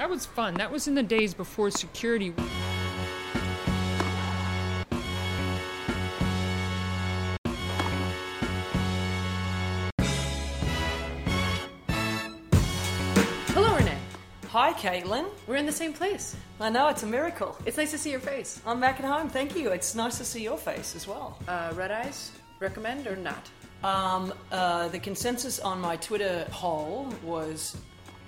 That was fun. That was in the days before security. Hello, Rennae. Hi, Caitlin. We're in the same place. I know it's a miracle. It's nice to see your face. I'm back at home. Thank you. It's nice to see your face as well. Uh, red eyes, recommend or not? Um, uh, the consensus on my Twitter poll was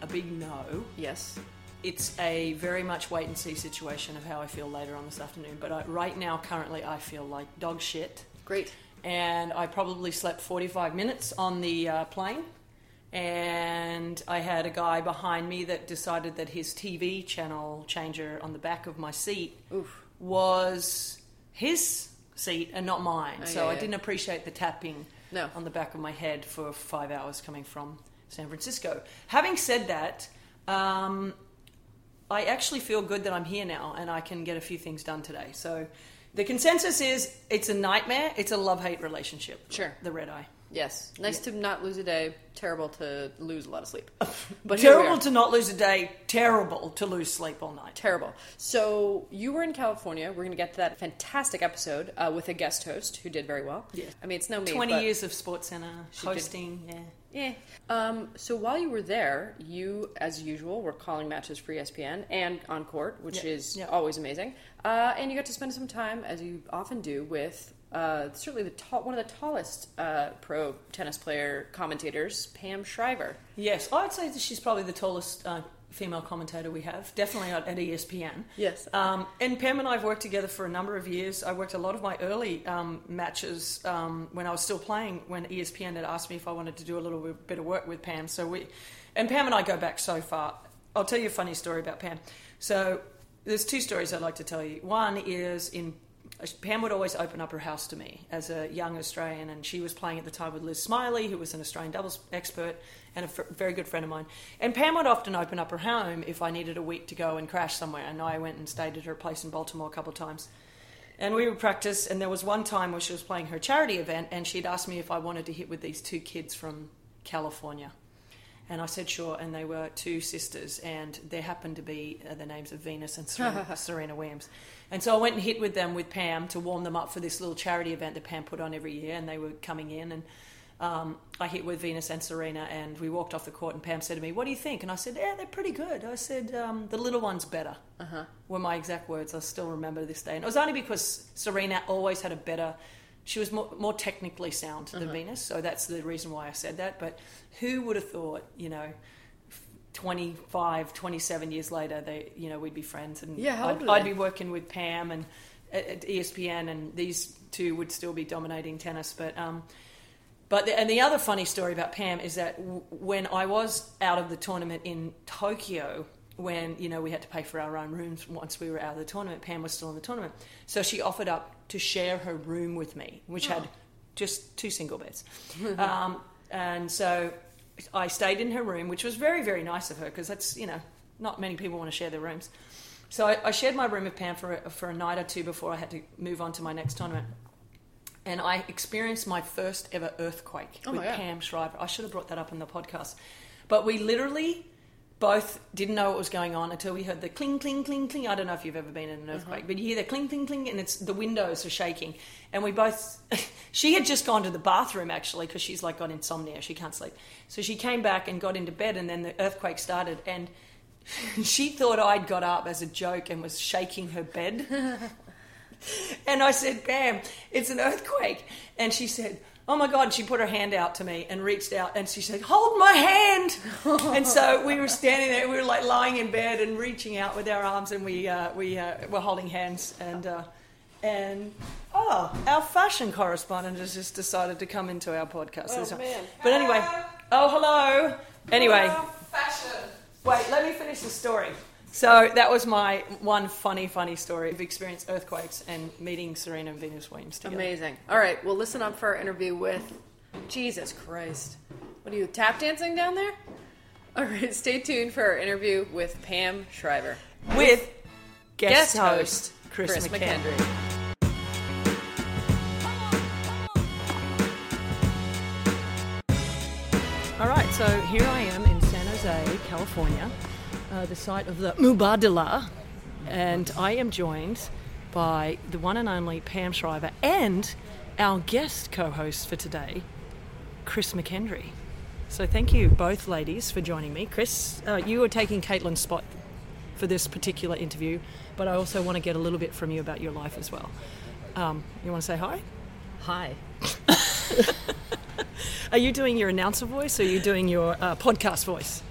a big no. Yes. It's a very much wait and see situation of how I feel later on this afternoon. But I, right now, currently, I feel like dog shit. Great. And I probably slept 45 minutes on the uh, plane. And I had a guy behind me that decided that his TV channel changer on the back of my seat Oof. was his seat and not mine. Oh, so yeah, I yeah. didn't appreciate the tapping No. on the back of my head for five hours coming from San Francisco. Having said that, um, I actually feel good that I'm here now and I can get a few things done today. So the consensus is it's a nightmare. It's a love hate relationship. Sure. The red eye. Yes. Nice to not lose a day. Terrible to lose a lot of sleep. But Terrible to not lose a day. Terrible to lose sleep all night. Terrible. So you were in California. We're going to get to that fantastic episode uh, with a guest host who did very well. Yeah. I mean, it's no me. 20 but- years of Sports Center did- hosting. Yeah. Yeah. Um, so while you were there, you, as usual, were calling matches for ESPN and on court, which Yeah, is yeah. always amazing. Uh, and you got to spend some time, as you often do, with uh, certainly the tall, one of the tallest uh, pro tennis player commentators, Pam Shriver. Yes, I'd say that she's probably the tallest uh, female commentator we have, definitely at, at ESPN. Yes. Um, and Pam and I have worked together for a number of years. I worked a lot of my early um, matches um, when I was still playing, when ESPN had asked me if I wanted to do a little bit of work with Pam. So we, and Pam and I go back so far. I'll tell you a funny story about Pam. So there's two stories I'd like to tell you. One is in Pam would always open up her house to me as a young Australian, and she was playing at the time with Liz Smylie, who was an Australian doubles expert and a f- very good friend of mine. And Pam would often open up her home if I needed a week to go and crash somewhere, and I went and stayed at her place in Baltimore a couple of times. And we would practice, and there was one time where she was playing her charity event, and she'd asked me if I wanted to hit with these two kids from California. And I said sure, and they were two sisters, and there happened to be uh, the names of Venus and Serena, Serena Williams. And so I went and hit with them with Pam to warm them up for this little charity event that Pam put on every year, and they were coming in, and um, I hit with Venus and Serena, and we walked off the court, and Pam said to me, "What do you think?" And I said, "Yeah, they're pretty good." I said, um, "The little one's better." Uh-huh. Were my exact words. I still remember this day, and it was only because Serena always had a better. She was more, more technically sound than Venus, so that's the reason why I said that. But who would have thought, you know, 25, 27 years later, they, you know, we'd be friends, and Yeah, I'd, I'd be working with Pam and at, ESPN, and these two would still be dominating tennis. But um, but the, and the other funny story about Pam is that w- when I was out of the tournament in Tokyo, when you know we had to pay for our own rooms once we were out of the tournament, Pam was still in the tournament, so she offered up to share her room with me, which had just two single beds, um, and so I stayed in her room, which was very very nice of her because that's you know not many people want to share their rooms. So I, I shared my room with Pam for a, for a night or two before I had to move on to my next tournament and I experienced my first ever earthquake Oh with. Pam Shriver. I should have brought that up in the podcast. But we literally both didn't know what was going on until we heard the cling, cling, cling, cling. I don't know if you've ever been in an Uh-huh. earthquake, but you hear the cling, cling, cling, and it's the windows are shaking. And we both she had just gone to the bathroom actually because she's like got insomnia. She can't sleep. So she came back and got into bed, and then the earthquake started. And she thought I'd got up as a joke and was shaking her bed. and I said, Bam, it's an earthquake. And she said, Oh my God. And She put her hand out to me and reached out and she said, Hold my hand. and so we were standing there, we were like lying in bed and reaching out with our arms and we, uh, we uh, were holding hands. And, uh, and oh, our fashion correspondent has just decided to come into our podcast. Oh, man. But anyway, oh, hello. Anyway, fashion. Wait, let me finish the story. So that was my one funny, funny story of experienced earthquakes and meeting Serena and Venus Williams together. Amazing. All right, well, listen up for our interview with Jesus Christ. What are you tap dancing down there? All right, stay tuned for our interview with Pam Shriver, With guest, guest host, Chris, Chris McKendry. McKendry. All right, so here I am in San Jose, California, uh, the site of the Mubadala, and I am joined by the one and only Pam Shriver and our guest co-host for today, Chris McKendry. So thank you both ladies for joining me. Chris, uh, you are taking Caitlin's spot for this particular interview, but I also want to get a little bit from you about your life as well. Um, you want to say hi? Hi. Are you doing your announcer voice or are you doing your uh, podcast voice?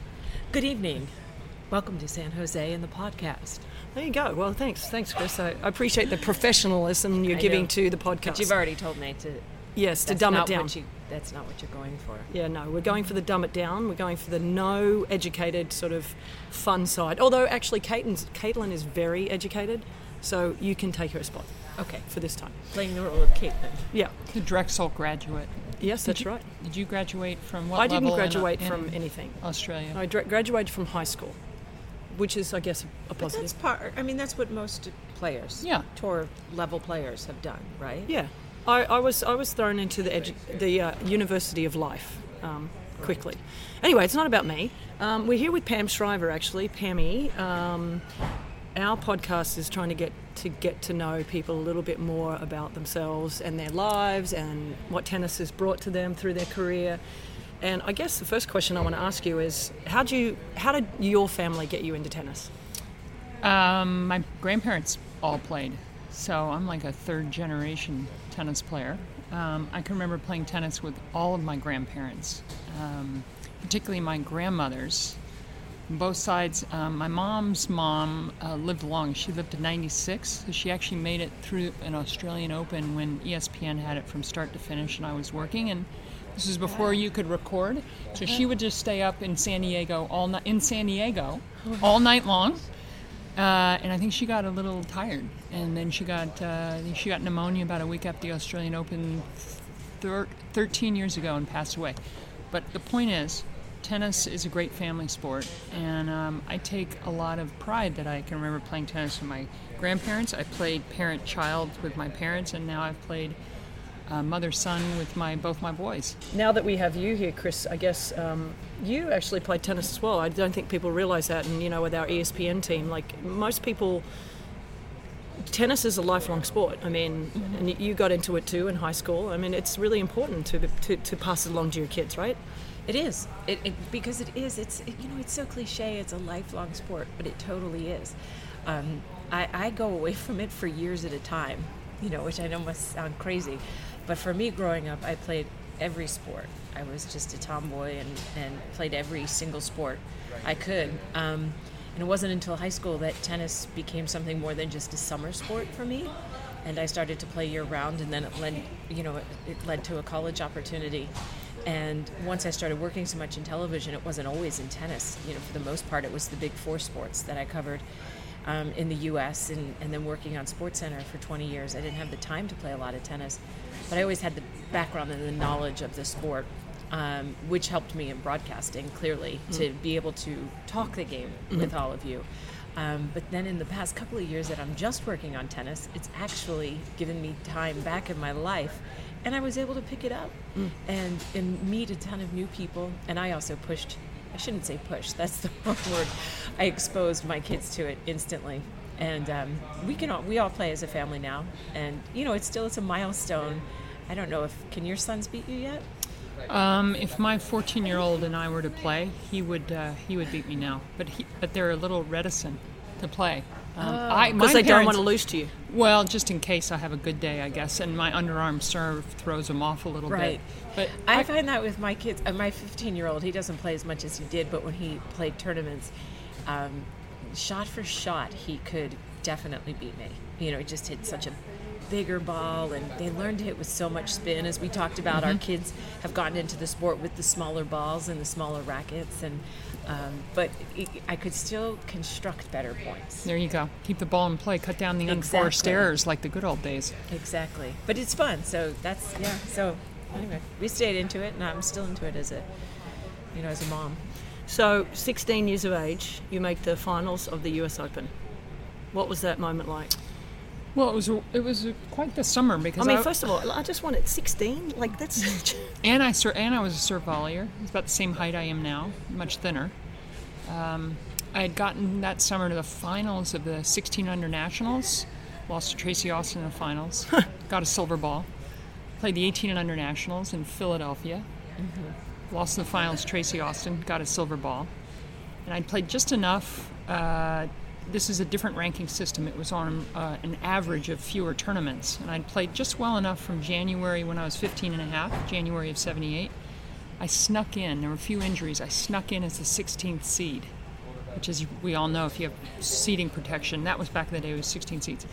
Good evening. Welcome to San Jose and the podcast. There you go. Well, thanks, thanks, Chris. I, I appreciate the professionalism you're I giving know. to the podcast. But you've already told me to. yes, to dumb it down. You, that's not what you're going for. Yeah, no, we're going for the dumb it down. We're going for the no educated sort of fun side. Although actually, Caitlin's, Caitlin is very educated, so you can take her spot Okay. for this time. Playing the role of Caitlin. Yeah. The Drexel graduate. Yes, that's Did you- right. Did you graduate from what I didn't level in- uh, graduate in from anything. Australia. I dra- graduated from high school, which is, I guess, a, But positive. that's part. I mean, that's what most players, Yeah. tour level players, have done, right? Yeah, I, I was I was thrown into the edu- the uh, University of Life um, quickly. Anyway, it's not about me. Um, we're here with Pam Shriver, actually. Pammy, um, our podcast is trying to get to get to know people a little bit more about themselves and their lives and what tennis has brought to them through their career. And I guess the first question I want to ask you is, how do you how did your family get you into tennis? Um, my grandparents all played, so I'm like a third generation tennis player. Um, I can remember playing tennis with all of my grandparents, um, particularly my grandmothers. Both sides, um, my mom's mom uh, lived long. She lived to 96, so she actually made it through an Australian Open when ESPN had it from start to finish, and I was working. And this was before you could record, so she would just stay up in San Diego all night in San Diego all night long. Uh, and I think she got a little tired, and then she got uh, she got pneumonia about a week after the Australian Open, thir- 13 years ago, and passed away. But the point is, tennis is a great family sport, and um, I take a lot of pride that I can remember playing tennis with my grandparents. I played parent-child with my parents, and now I've played uh, mother-son with my both my boys. Now that we have you here, Chris, I guess um, you actually played tennis as well. I don't think people realise that. And you know, with our ESPN team, like most people, tennis is a lifelong sport. I mean, and you got into it too in high school. I mean, it's really important to to, to pass it along to your kids, right? It is. It, it because it is. It's it, you know it's so cliche. It's a lifelong sport, but it totally is. Um, I, I go away from it for years at a time. You know, which I know must sound crazy, but for me, growing up, I played every sport. I was just a tomboy and, and played every single sport I could. Um, and it wasn't until high school that tennis became something more than just a summer sport for me and I started to play year round, and then it led, you know, it, it led to a college opportunity. And once I started working so much in television, it wasn't always in tennis. You know, for the most part, it was the big four sports that I covered um, in the U.S. And, and then working on SportsCenter for 20 years, I didn't have the time to play a lot of tennis, but I always had the background and the knowledge of the sport. Um, which helped me in broadcasting clearly to be able to talk the game with all of you. Um, but then in the past couple of years that I'm just working on tennis, it's actually given me time back in my life. And I was able to pick it up and, and meet a ton of new people. And I also pushed, I shouldn't say push, that's the wrong word. I exposed my kids to it instantly. And um, we can all, we all play as a family now. And, you know, it's still, it's a milestone I don't know if can your sons beat you yet? Um, if my 14-year-old and I were to play, he would uh, he would beat me now. But he, but they're a little reticent to play. Um, I- my Because they don't want to lose to you. Well, just in case I have a good day, I guess, and my underarm serve throws them off a little Right. bit. But I, find that with my kids, uh, my 15 year old, he doesn't play as much as he did, but when he played tournaments, um, shot for shot, he could definitely beat me. You know, he just hit such a bigger ball, and they learned to hit with so much spin. As we talked about, our kids have gotten into the sport with the smaller balls and the smaller rackets, and um, but it, I could still construct better points. there you go. Keep the ball in play. Cut down the unforced Exactly. errors like the good old days. Exactly, but it's fun. So that's yeah. So anyway, we stayed into it, and I'm still into it as a, you know, as a mom. So, 16 years of age, you make the finals of the US Open. What was that moment like? Well, it was it was quite the summer because I mean, first of all, I just wanted 16. Like, that's. and I ser- and I was a serve volleyer. It's about the same height I am now, much thinner. Um, I had gotten that summer to the finals of the 16 under nationals, lost to Tracy Austin in the finals, got a silver ball. Played the 18 and under nationals in Philadelphia, lost in the finals. Tracy Austin got a silver ball, and I'd played just enough. Uh, this is a different ranking system. It was on uh, an average of fewer tournaments, and I'd played just well enough from January when I was 15 and a half, January of 78. I snuck in. There were a few injuries. I snuck in as the 16th seed, which, as we all know, if you have seeding protection, that was back in the day. It was 16 seeds.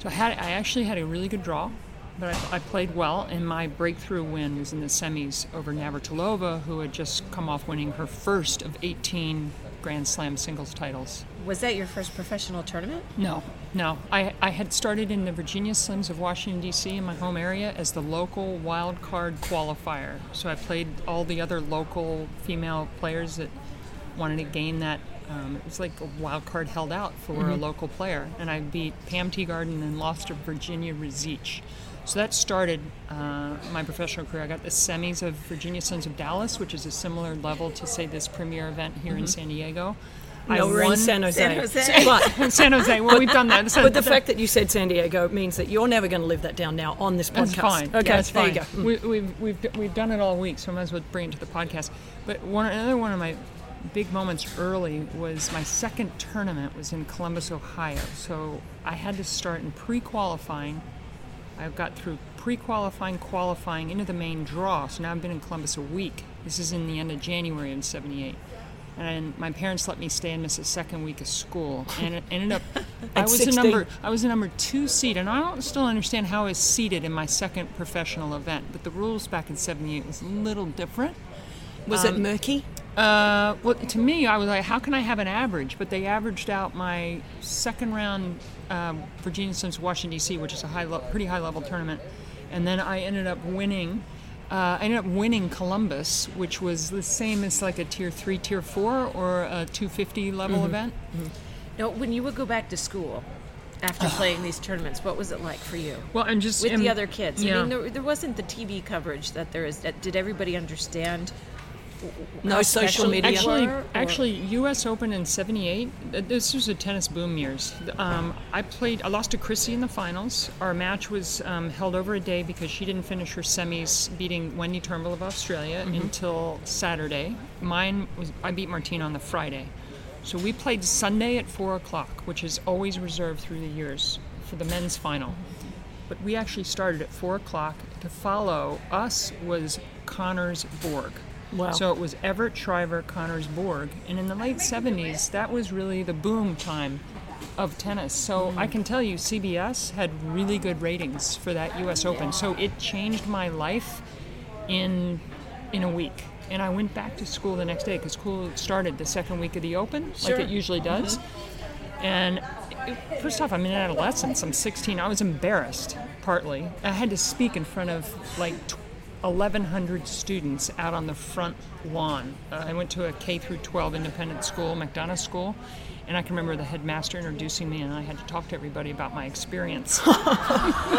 So I had, I actually had a really good draw, but I, I played well, and my breakthrough win was in the semis over Navratilova, who had just come off winning her first of 18 Grand Slam singles titles. Was that your first professional tournament? No, no. I, I had started in the Virginia Slims of Washington, D.C., in my home area, as the local wild card qualifier. So I played all the other local female players that wanted to gain that. Um, it was like a wild card held out for a local player. And I beat Pam Teeguarden and lost to Virginia Ruzici. So that started uh, my professional career. I got the semis of Virginia Slims of Dallas, which is a similar level to, say, this premier event here in San Diego. I no, we're in San Jose. San Jose. But, San Jose. Well, we've done that. but the fact that you said San Diego means that you're never going to live that down now on this podcast. That's fine. Okay, that's there fine. you go. Mm. We, we've, we've, we've done it all week, so I might as well bring it to the podcast. But one, another one of my big moments early was my second tournament was in Columbus, Ohio. So I had to start in pre-qualifying. I got through pre-qualifying, qualifying into the main draw. So now I've been in Columbus a week. This is in the end of January in '78. And my parents let me stay and miss a second week of school, and it ended up. I was 16. a number. I was a number two seed, and I don't still understand how I was seeded in my second professional event. But the rules back in '78 was a little different. Was Um, it murky? Uh, well, to me, I was like, how can I have an average? But they averaged out my second round um, Virginia Slims Washington D.C., which is a high, le- pretty high level tournament, and then I ended up winning. Uh, I ended up winning Columbus, which was the same as like a tier three, tier four, or a 250 level event. No, when you would go back to school after playing these tournaments, what was it like for you? Well, and just With and- the other kids, Yeah. I mean, there, there wasn't the TV coverage that there is. Did everybody understand? No social special media. Actually, or- actually, U.S. Open in '78. This was the tennis boom years. Um, I played. I lost to Chrissy in the finals. Our match was um, held over a day because she didn't finish her semis, beating Wendy Turnbull of Australia Mm-hmm. until Saturday. Mine was. I beat Martina on the Friday. So we played Sunday at four o'clock, which is always reserved through the years for the men's final. But we actually started at four o'clock. To follow us was Connors Borg. Wow. So it was Evert Shriver, Connors Borg, and in the late '70s, that was really the boom time of tennis. So I can tell you, CBS had really good ratings for that U.S. Open. So it changed my life in in a week. And I went back to school the next day because school started the second week of the Open, like it usually mm-hmm. does. And it- first off, I'm in adolescence. I'm 16. I was embarrassed, partly. I had to speak in front of like 1,100 students out on the front lawn. Uh, I went to a K through 12 independent school, McDonogh School, and I can remember the headmaster introducing me, and I had to talk to everybody about my experience.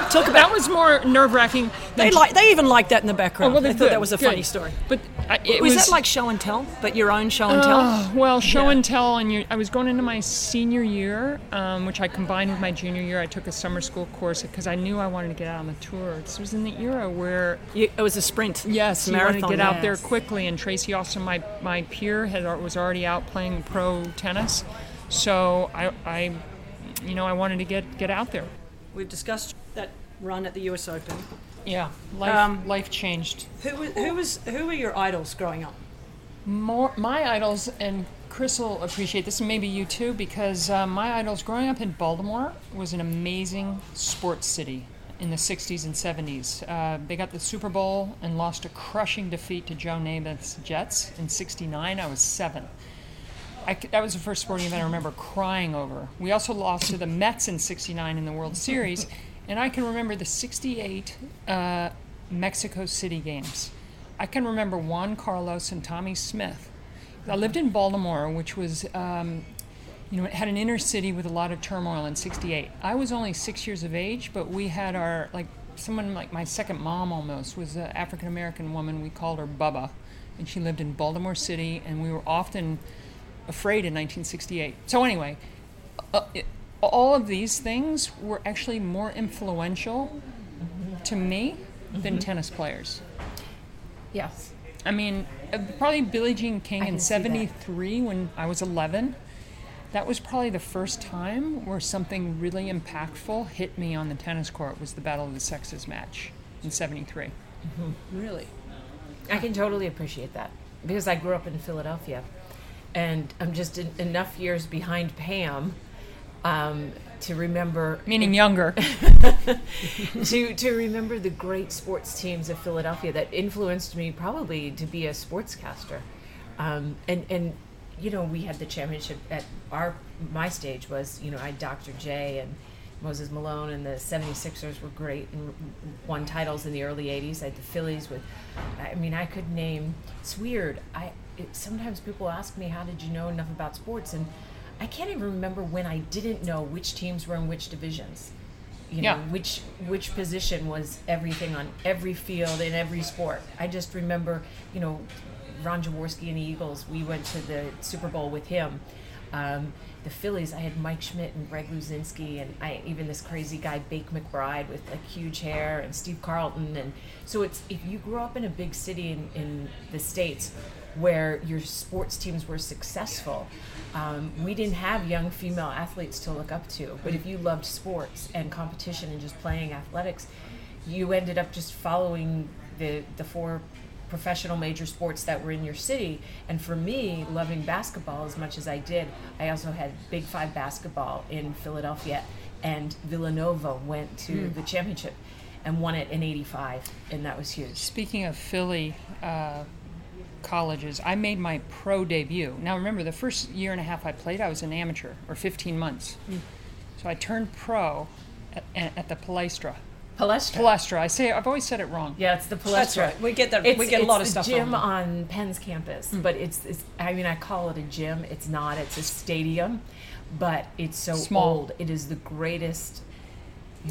Talk about that was more nerve wracking. they like they even liked that in the background. Oh, well, they they thought that was a Good. funny story. But I, it was, was that like show and tell, but your own show and tell? Uh, well, show Yeah. and tell, and you, I was going into my senior year, um, which I combined with my junior year. I took a summer school course because I knew I wanted to get out on the tour. This was in the era where, You- it was a sprint. yes, a you wanted to marathon. get out there quickly. And Tracy Austin, my my peer, had was already out playing pro tennis, so I, I, you know, I wanted to get get out there. We've discussed that run at the U.S. Open. Yeah, life Um, life changed. Who was, who was who were your idols growing up? More, my idols, and Chris will appreciate this, and maybe you too, because uh, my idols growing up in Baltimore was an amazing sports city in the 60s and 70s. Uh, they got the Super Bowl and lost a crushing defeat to Joe Namath's Jets in 69. I was seven. I that was the first sporting event I remember crying over. We also lost to the Mets in 69 in the World Series, and I can remember the 68 uh, Mexico City games. I can remember Juan Carlos and Tommie Smith. I lived in Baltimore, which was, um, you know, it had an inner city with a lot of turmoil in 68. I was only six years of age, but we had our, like, someone like my second mom almost was an African American woman. We called her Bubba, and she lived in Baltimore City, and we were often afraid in 1968. So, anyway, uh, it, all of these things were actually more influential to me than tennis players. Yes. I mean, uh, probably Billie Jean King I in can see that. '73 when I was 11. That was probably the first time where something really impactful hit me on the tennis court. Was the Battle of the Sexes match in '73. Really? I can totally appreciate that because I grew up in Philadelphia, and I'm just en- enough years behind Pam um, to remember Meaning younger. to to remember the great sports teams of Philadelphia that influenced me probably to be a sportscaster. Um, and and you know we had the championship at our my stage was you know I had Dr. J and Moses Malone and the 76ers were great and won titles in the early 80s. I had the Phillies with I mean I could name it's weird. I it, sometimes people ask me how did you know enough about sports and I can't even remember when I didn't know which teams were in which divisions you know Yeah. which which position was everything on every field in every sport. I just remember, you know, Ron Jaworski and the Eagles. We went to the Super Bowl with him. Um, the Phillies, I had Mike Schmidt and Greg Luzinski, and I even this crazy guy Bake McBride with like huge hair, and Steve Carlton, and so it's if you grew up in a big city in, in the states where your sports teams were successful. Um, we didn't have young female athletes to look up to, but if you loved sports and competition and just playing athletics, you ended up just following the the four professional major sports that were in your city. And for me, loving basketball as much as I did, I also had Big Five basketball in Philadelphia, and Villanova went to the championship and won it in '85, and that was huge. Speaking of Philly uh, colleges, I made my pro debut. Now remember, the first year and a half I played, I was an amateur, or 15 months. Mm. So I turned pro at, at the Palestra. Palestra. Palestra. I say I've always said it wrong. Yeah, it's the Palestra. That's right. We get that. It's, we get a lot of stuff. It's the gym on Penn's campus, mm. but it's, it's. I mean, I call it a gym. It's not. It's a stadium, but it's so Small. old. It is the greatest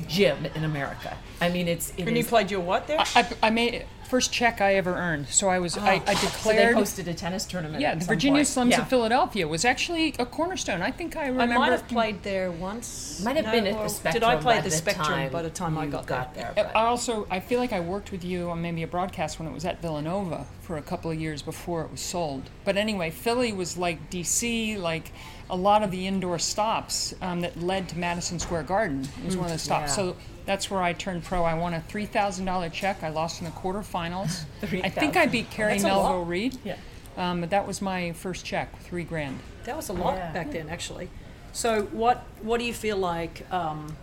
gym in America. I mean, it's. It And you played your what there? I, I, I made first check I ever earned. So I was I, I Oh, So they hosted a tennis tournament. yeah, the Virginia point. Slims Yeah. of Philadelphia was actually a cornerstone. I think I I remember. might have played there once. Might have No, been at the Spectrum. Did I play by at the Spectrum by the time I got, got there? there? I also I feel like I worked with you on maybe a broadcast when it was at Villanova for a couple of years before it was sold. But anyway, Philly was like DC, like a lot of the indoor stops um, that led to Madison Square Garden was one of the stops. yeah. So that's where I turned pro. I won a three thousand dollar check. I lost in the quarterfinals. I think I beat Kerry That's a lot. Melville Reid. Yeah. Um, but that was my first check, three grand. That was a lot Yeah. back then, actually. So, what what do you feel like, um,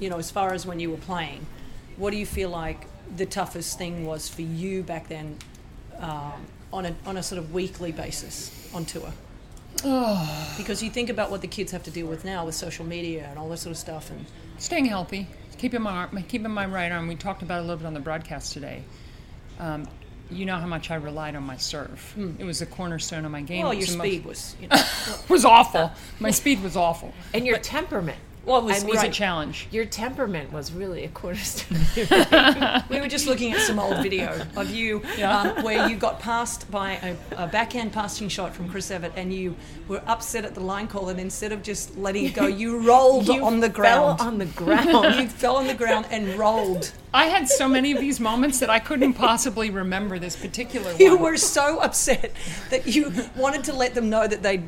you know, as far as when you were playing, what do you feel like the toughest thing was for you back then, um, on a on a sort of weekly basis on tour? Because you think about what the kids have to deal with now with social media and all that sort of stuff, and Staying healthy, keeping my arm, keeping my right arm. We talked about it a little bit on the broadcast today. Um, you know how much I relied on my serve. It was the cornerstone of my game. well, It your speed most- was, you know, was awful. My speed was awful. and your temperament. Well, it was, I mean, was a challenge. Your temperament was really a cornerstone. We were just looking at some old video of you um, where you got passed by a, a backhand passing shot from Chris Evert and you were upset at the line call and instead of just letting it go, you rolled You on the ground. fell ground. on the ground. you fell on the ground and rolled. I had so many of these moments that I couldn't possibly remember this particular You were so upset that you wanted to let them know that they'd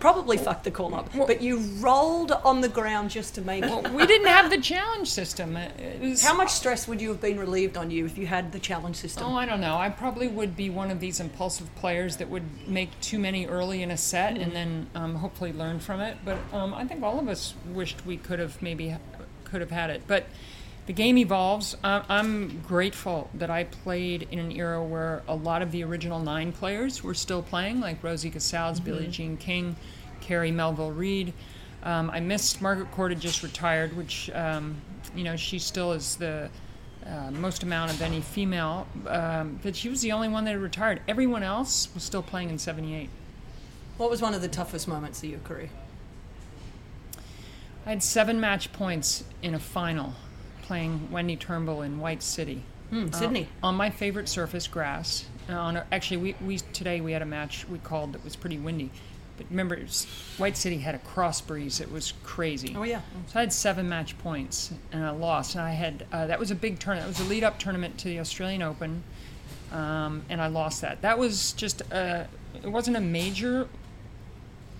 probably fucked the call up, but you rolled on the ground just to make it. we didn't have the challenge system. Was, How much stress would you have been relieved on you if you had the challenge system? Oh, I don't know. I probably would be one of these impulsive players that would make too many early in a set and then um, hopefully learn from it. But um, I think all of us wished we could have maybe could have had it. But the game evolves. I'm grateful that I played in an era where a lot of the original nine players were still playing, like Rosie Casals, Billie Jean King, Kerry Melville Reid. Um, I missed Margaret Court had just retired, which um, you know she still is the uh, most amount of any female, um, but she was the only one that had retired. Everyone else was still playing in '78. What was one of the toughest moments of your career? I had seven match points in a final, playing Wendy Turnbull in White City. Hmm, Sydney. on my favorite surface, grass. Uh, on a, actually, we, we today we had a match we called that was pretty windy, but remember, it was, White City had a cross breeze. It was crazy. Oh, yeah. So I had seven match points and I lost. And I had uh, that was a big tournament. It was a lead up tournament to the Australian Open, um, and I lost that. That was just uh, it wasn't a major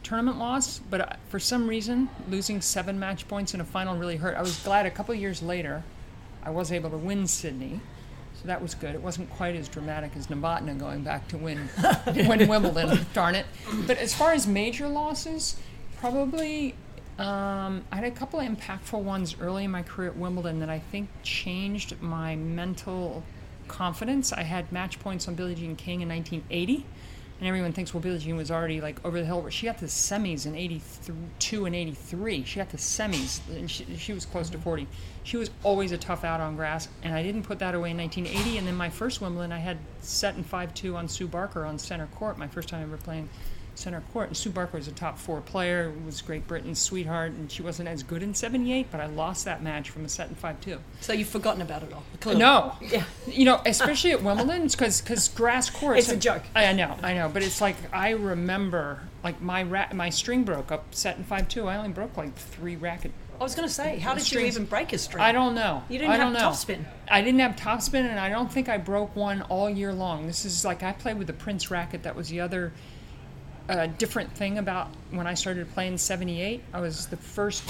tournament loss, but uh, for some reason, losing seven match points in a final really hurt. I was glad a couple years later, I was able to win Sydney, so that was good. It wasn't quite as dramatic as Novotna going back to win win Wimbledon. Darn it! But as far as major losses, probably. Um, I had a couple of impactful ones early in my career at Wimbledon that I think changed my mental confidence. I had match points on Billie Jean King in 1980, and everyone thinks, well, Billie Jean was already like over the hill, she got to the semis in 82 and 83. She got to semis, and she, she was close to mm-hmm. 40. She was always a tough out on grass, and I didn't put that away in 1980. And then my first Wimbledon, I had set in 5-2 on Sue Barker on center court, my first time ever playing center court. And Sue Barker was a top four player, was Great Britain's sweetheart, and she wasn't as good in 78, but I lost that match from a set in 5-2. So you've forgotten about it all. clearly. No. Yeah. You know, especially at Wimbledon, because grass courts. It's a joke. I know, I know, but it's like I remember, like my ra- my string broke up set in five two. I only broke like three racket. I was going to say, how did you even break a string? I don't know. You didn't I have topspin. I didn't have topspin, and I don't think I broke one all year long. This is like I played with the Prince racket. That was the other uh, different thing about when I started playing '78. I was the first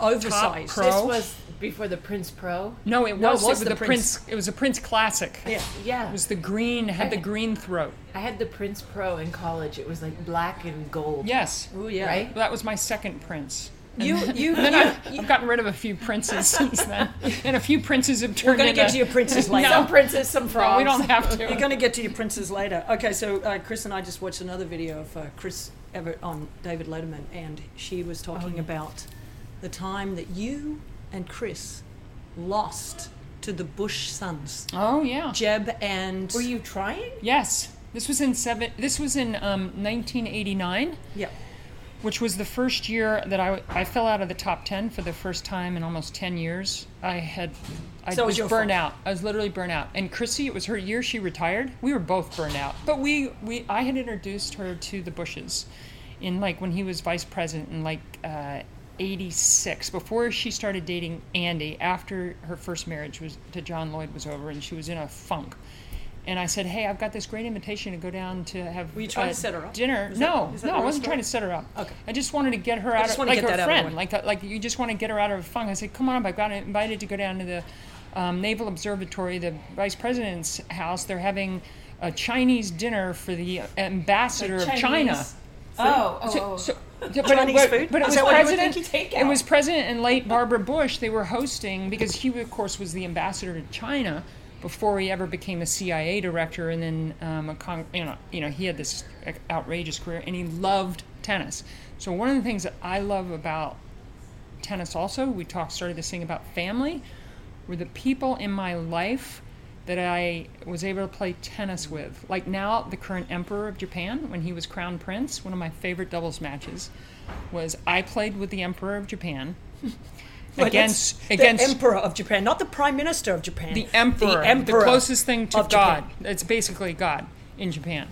Oversized. pro. this was before the Prince Pro. No, it No, it was. was it was the the Prince. Prince. It was a Prince Classic. Yeah. Yeah. It was the green. Had the green throat. I had the Prince Pro in college. It was like black and gold. Yes. Oh, yeah. Right? That was my second prince. And You, then, you, then you, I've, I've gotten rid of a few princes since then, and a few princes have turned We're going to get to your princes later. Some princes, some frogs. Well, we don't have to. You're going to get to your princes later. Okay, so uh, Chris and I just watched another video of uh, Chris Evert on David Letterman, and she was talking about the time that you and Chris lost to the Bush Sons, Oh yeah. Jeb and Were you trying? Yes. This was in seven. This was in um, 1989, yeah. Which was the first year that I, I fell out of the top 10 for the first time in almost 10 years. I had I So was burned fault. out. I was literally burned out. And Chrissy, it was her year she retired. We were both burned out. But we, we I had introduced her to the Bushes in like when he was vice president in like uh, 86 before she started dating Andy after her first marriage was to John Lloyd was over and she was in a funk. And I said, "Hey, I've got this great invitation to go down to have Were you trying uh, to set her up? dinner." That- no, no, I wasn't trying to set her up. Okay. I just wanted to get her out of like her of friend, like a, like you just want to get her out of her funk. I said, "Come on up! I got invited to go down to the um, Naval Observatory, the vice president's house. They're having a Chinese dinner for the ambassador of China." Oh, oh, So, oh. so, but Chinese it, food? but it was that what you were president. It was president and late Barbara Bush. They were hosting because he, of course, was the ambassador to China before he ever became a CIA director, and then um, a con- you know, you know, he had this outrageous career, and he loved tennis. So one of the things that I love about tennis, also, we talked started this thing about family, were the people in my life that I was able to play tennis with. Like now, the current emperor of Japan, when he was crown prince, one of my favorite doubles matches was I played with the emperor of Japan Against against the emperor of Japan, not the prime minister of Japan. the emperor, the emperor, the closest thing to God. Japan. It's basically God in Japan.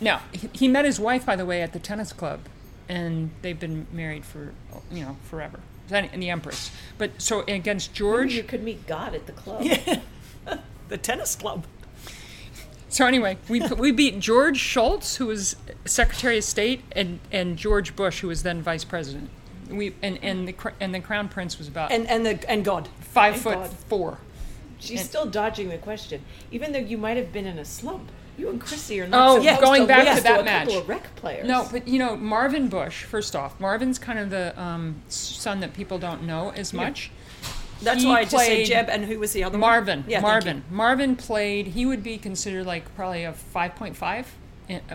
Now he, met his wife, by the way, at the tennis club, and they've been married for you know forever. And the empress, but so against George, You could meet God at the club. The tennis club. So anyway, we we beat George Shultz, who was Secretary of State, and, and George Bush, who was then Vice President. We and, and the and the Crown Prince was about And and the and God. five Thank foot God. four. She's still dodging the question, even though you might have been in a slump. You and Chrissy are not Oh, yeah, going to back lose to that a couple match. of rec players. No, but you know Marvin Bush. First off, Marvin's kind of the um, son that people don't know as much. That's He why I just said played Jeb and who was the other Marvin. one? Yeah, thank Marvin. Marvin played. He would be considered like probably a five point five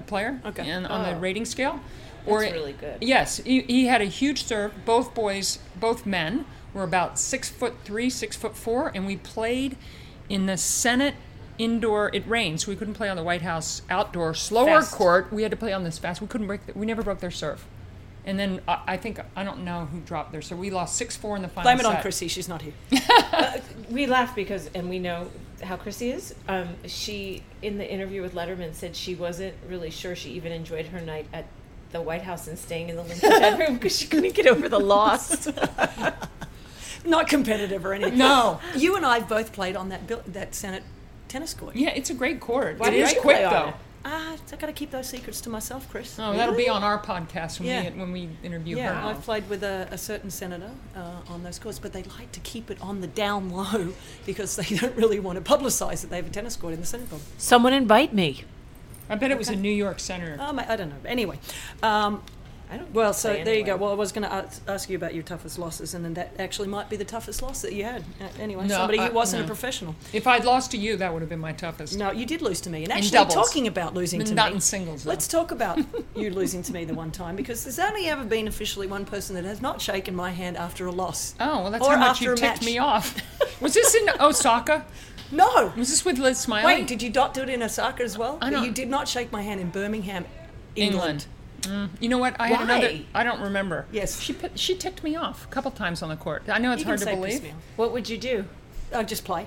player. Okay. And on the Oh. rating scale. That's really good. Yes, he, he had a huge serve. Both boys, both men, were about six foot three, six foot four, and we played in the Senate indoor. It rained, so we couldn't play on the White House outdoor slower Fast. court. We had to play on this fast. We couldn't break. The, we never broke their serve. And then I, I think I don't know who dropped there. So We lost six four in the final. Blame it on. Chrissy. She's not here. we laugh because, and we know how Chrissy is. Um, she, in the interview with Letterman, said she wasn't really sure she even enjoyed her night at the White House and staying in the Lincoln bedroom because she couldn't get over the loss. Not competitive or anything. No. You and I have both played on that bil- that Senate tennis court. Yeah, it's a great court. Why it did is you quick play on though. it? Ah, I got to keep those secrets to myself, Chris. Oh, that'll be on our podcast when Yeah. we when we interview Yeah, her. I've played with a, a certain senator uh, on those courts, but they like to keep it on the down low because they don't really want to publicise that they have a tennis court in the Senate. Someone invite me. I bet it was a New York senator. Um, I I don't know. Anyway, um, I don't well, so play there you go. Well, I was going to ask, ask you about your toughest losses, and then that actually might be the toughest loss that you had. Uh, anyway, No, somebody I- who wasn't no. a professional. If I'd lost to you, that would have been my toughest. No, you did lose to me. And In actually, doubles. talking about losing But to not me, in singles, though. Let's talk about you losing to me the one time because there's only ever been officially one person that has not shaken my hand after a loss. Oh, well, that's Or how much after you a ticked match. me off. Was this in Osaka? No. Was this with Liz Smylie? Wait, did you not do it in Osaka as well? I don't- You did not shake my hand in Birmingham, England. England. Mm, you know what? I had another. I don't remember. Yes. she she ticked me off a couple times on the court. I know it's You hard can to say piss believe. me off. What would you do? Oh, just play.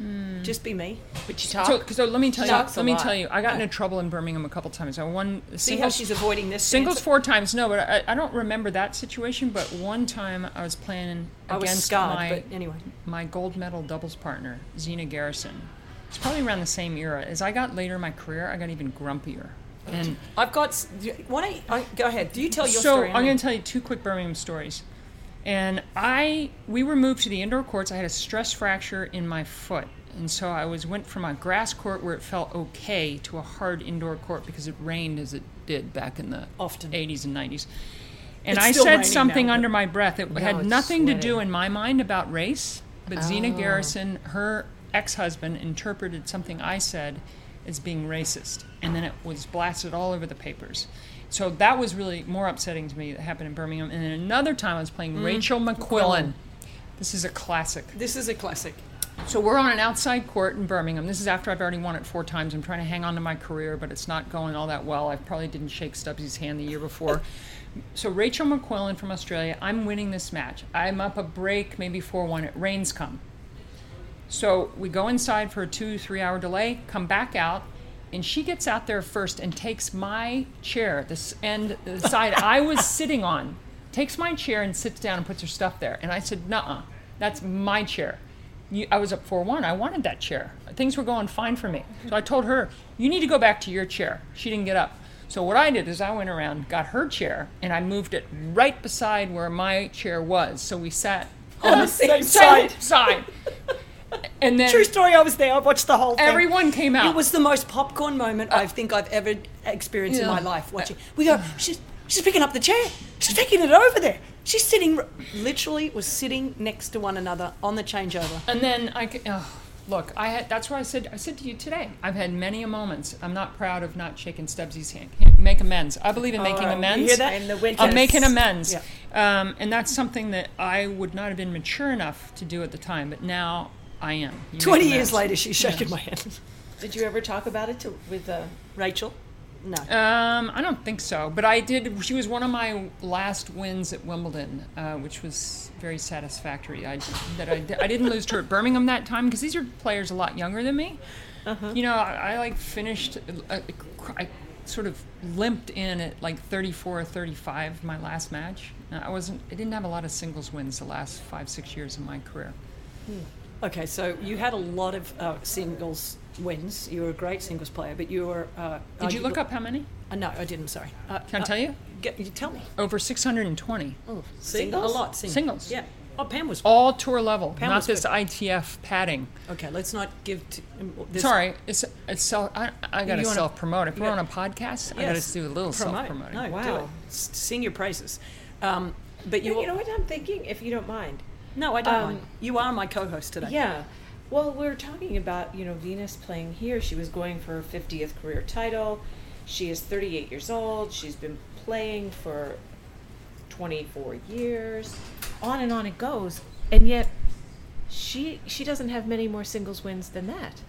Mm. Just be me. But you talk? So, so let me tell you. Talks a Let me lot. tell you. I got into trouble in Birmingham a couple times. I won See how she's avoiding this. Singles answer? four times, no, but I, I don't remember that situation. But one time I was playing I was against scarred, my but anyway. my gold medal doubles partner, Zina Garrison. It's probably around the same era. As I got later in my career, I got even grumpier. And I've got. s- Why don't you, I, go ahead? Do you tell your so story? I'm going to tell you two quick Birmingham stories. And I, we were moved to the indoor courts. I had a stress fracture in my foot, and so I was went from a grass court where it felt okay to a hard indoor court because it rained as it did back in the Often. 80s and 90s. And It's I said something now, under my breath. It No, had nothing to do in my mind about race, but Zina Oh. Garrison, her ex-husband, interpreted something I said as being racist, and then it was blasted all over the papers. So that was really more upsetting to me. That happened in Birmingham. And then another time I was playing mm. Rachel McQuillan. This is a classic. This is a classic. So we're on an outside court in Birmingham. This is after I've already won it four times. I'm trying to hang on to my career, but it's not going all that well. I probably didn't shake Stubbsy's hand the year before. so Rachel McQuillan from Australia, I'm winning this match. I'm up a break, maybe 4-1. It rains come. So we go inside for a two, three hour delay, come back out, and she gets out there first and takes my chair, this end, the side I was sitting on, takes my chair and sits down and puts her stuff there. And I said, "Nuh-uh, that's my chair." You, I was up 4-1. I wanted that chair. Things were going fine for me. So I told her, "You need to go back to your chair." She didn't get up. So what I did is I went around, got her chair, and I moved it right beside where my chair was. So we sat On the same same side. side. And then True story. I was there. I watched the whole thing. Everyone came out. It was the most popcorn moment I think I've ever experienced in Yeah. my life. Watching, we go. She's she's picking up the chair. She's taking it over there. She's sitting. Literally, was sitting next to one another on the changeover. And then I c- oh, look. I had. That's why I said. I said to you today. I've had many a moments. I'm not proud of not shaking Stubbsy's hand. Make amends. I believe in making. You amends. hear that? In the winter. I'm making amends. Yeah. Um, and that's something that I would not have been mature enough to do at the time. But now I am. You Twenty years later, she's shaking my hand. Did you ever talk about it to, with uh, Rachel, no. Um, I don't think so, but I did. She was one of my last wins at Wimbledon, uh, which was very satisfactory. I that I, I didn't lose to her at Birmingham that time because these are players a lot younger than me. You know, I, I like finished. Uh, I sort of limped in at like 34 or 35 my last match. I wasn't. I didn't have a lot of singles wins the last five six years of my career. Okay, so you had a lot of uh, singles wins. You were a great singles player, but you were. Uh, Did you look up how many? Uh, no, I didn't. Sorry. Uh, Can I uh, tell you? Get, you tell me. Over 620. Oh, Singles? A lot. Singles. Singles. Yeah. Oh, Pam was. All tour level, Pam not was this good. ITF padding. Okay, let's not give. To, um, this, Sorry, it's it's self. I, I got to self promote. If you we're on a podcast, I got Yes, to do a little self promoting. No, do Wow. it. S- Sing your praises. Um, but you. you, you know what I'm thinking, if you don't mind? No, I don't Um. You are my co-host today. Yeah. Well, we are talking about, you know, Venus playing here. She was going for her 50th career title. She is 38 years old. She's been playing for 24 years. On and on it goes. And yet she she doesn't have many more singles wins than that.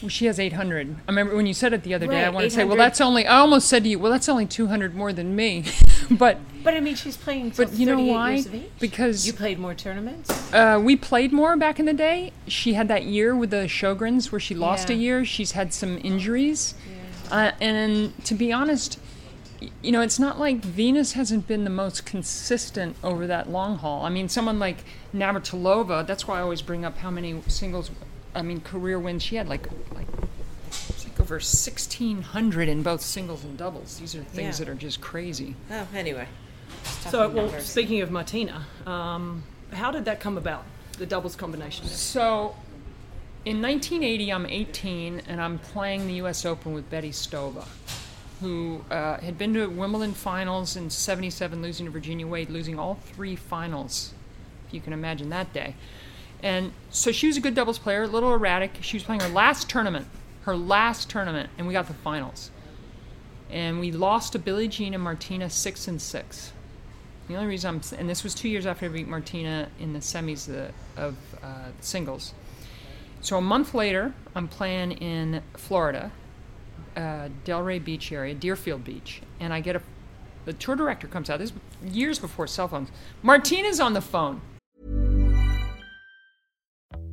Well, she has 800. I remember when you said it the other day. I want to say, well, that's only. I almost said to you, well, that's only 200 more than me. but But I mean, she's playing but you know why? years of age. Because you played more tournaments. uh, we played more back in the day. She had that year with the Sjögren's where she lost a year. She's had some injuries. Uh, and to be honest, you know, it's not like Venus hasn't been the most consistent over that long haul. I mean, someone like Navratilova, that's why I always bring up how many singles, I mean, career wins she had, like, like, like over 1,600 in both singles and doubles. These are things Yeah. that are just crazy. Oh, anyway. So, well, speaking of Martina, um, how did that come about? The doubles combination. So, in 1980, I'm 18 and I'm playing the U.S. Open with Betty Stöve, who uh, had been to Wimbledon finals in '77, losing to Virginia Wade, losing all three finals, if you can imagine that day. And so she was a good doubles player, a little erratic. She was playing her last tournament, her last tournament, and we got the finals. And we lost to Billie Jean and Martina six and six. The only reason I'm, and this was two years after I beat Martina in the semis uh, of uh, singles. So a month later, I'm playing in Florida, uh, Delray Beach area, Deerfield Beach, and I get a. The tour director comes out. This is years before cell phones. Martina's on the phone.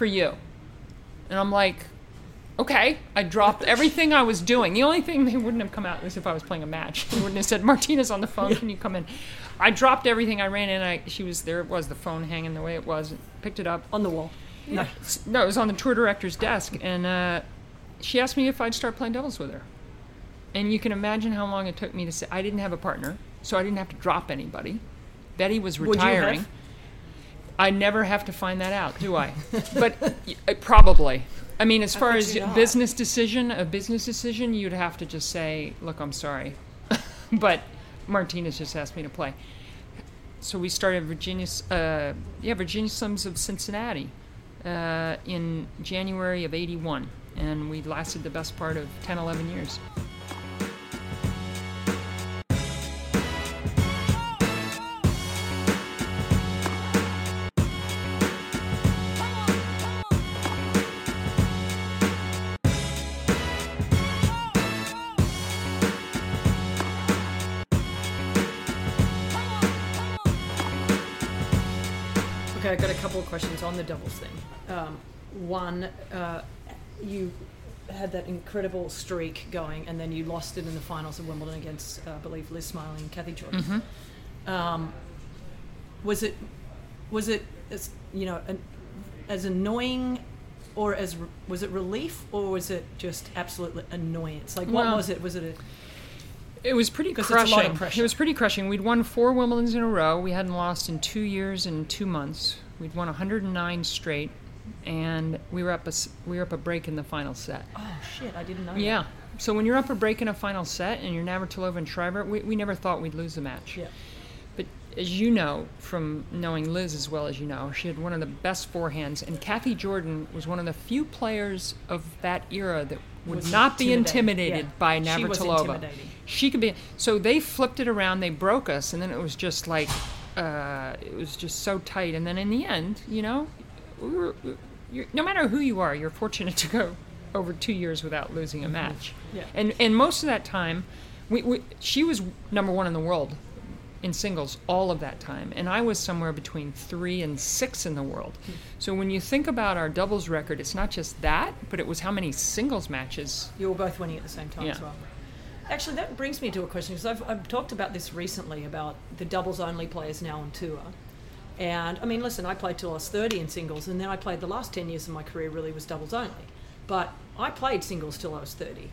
For you. And I'm like, okay. I dropped everything I was doing. The only thing they wouldn't have come out was if I was playing a match. They wouldn't have said, Martina's on the phone. Can you come in? I dropped everything. I ran in. I she was there. It was the phone hanging the way it was. Picked it up. on the wall. No. No, it was on the tour director's desk, and uh, she asked me if I'd start playing doubles with her. And you can imagine how long it took me to say I didn't have a partner, so I didn't have to drop anybody. Betty was Would you have? retiring. I never have to find that out, do I? but uh, probably. I mean, as far as you not? business decision, a business decision, you'd have to just say, "Look, I'm sorry," but Martinez just asked me to play. So we started Virginia, uh, yeah, Virginia Slims of Cincinnati uh, in January of '81, and we lasted the best part of 10, 11 years. Questions on the doubles thing. Um, one, uh, you had that incredible streak going, and then you lost it in the finals of Wimbledon against, uh, I believe, Liz Smylie and Kathy Jordan. Mm-hmm. Um, was it, was it, as, you know, an, as annoying, or as re- was it relief, or was it just absolute annoyance? Like, what Well- was it? Was it a It was pretty 'Cause it's a lot of crushing. It was pretty crushing. We'd won four Wimbledons in a row. We hadn't lost in two years and two months. We'd won 109 straight, and we were up a we were up a break in the final set. oh shit? I didn't know. Yeah. So when you're up a break in a final set and you're Navratilova and Shriver, we, we never thought we'd lose the match. Yeah. But as you know from knowing Liz as well as you know, she had one of the best forehands, and Kathy Jordan was one of the few players of that era that would Was not be intimidated Yeah. by She was Navratilova. intimidating. She could be. So they flipped it around, they broke us, and then it was just like, uh, it was just so tight. And then in the end, you know, we were, no matter who you are, you're fortunate to go over two years without losing a match. Mm-hmm. Yeah. And and most of that time, we, we she was number one in the world in singles all of that time, and I was somewhere between three and six in the world. Hmm. So when you think about our doubles record, it's not just that, but it was how many singles matches. You were both winning at the same time Yeah. as well. Actually, that brings me to a question because I've, I've talked about this recently about the doubles only players now on tour. And I mean, listen, I played till I was 30 in singles, and then I played the last 10 years of my career really was doubles only. But I played singles till I was 30.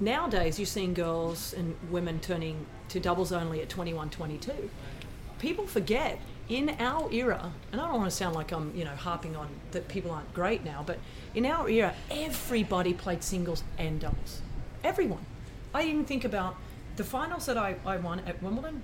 Nowadays, you're seeing girls and women turning to doubles only at 21, 22. People forget in our era, and I don't want to sound like I'm, you know, harping on that people aren't great now, but in our era, everybody played singles and doubles. Everyone. I even think about the finals that I, I won at Wimbledon.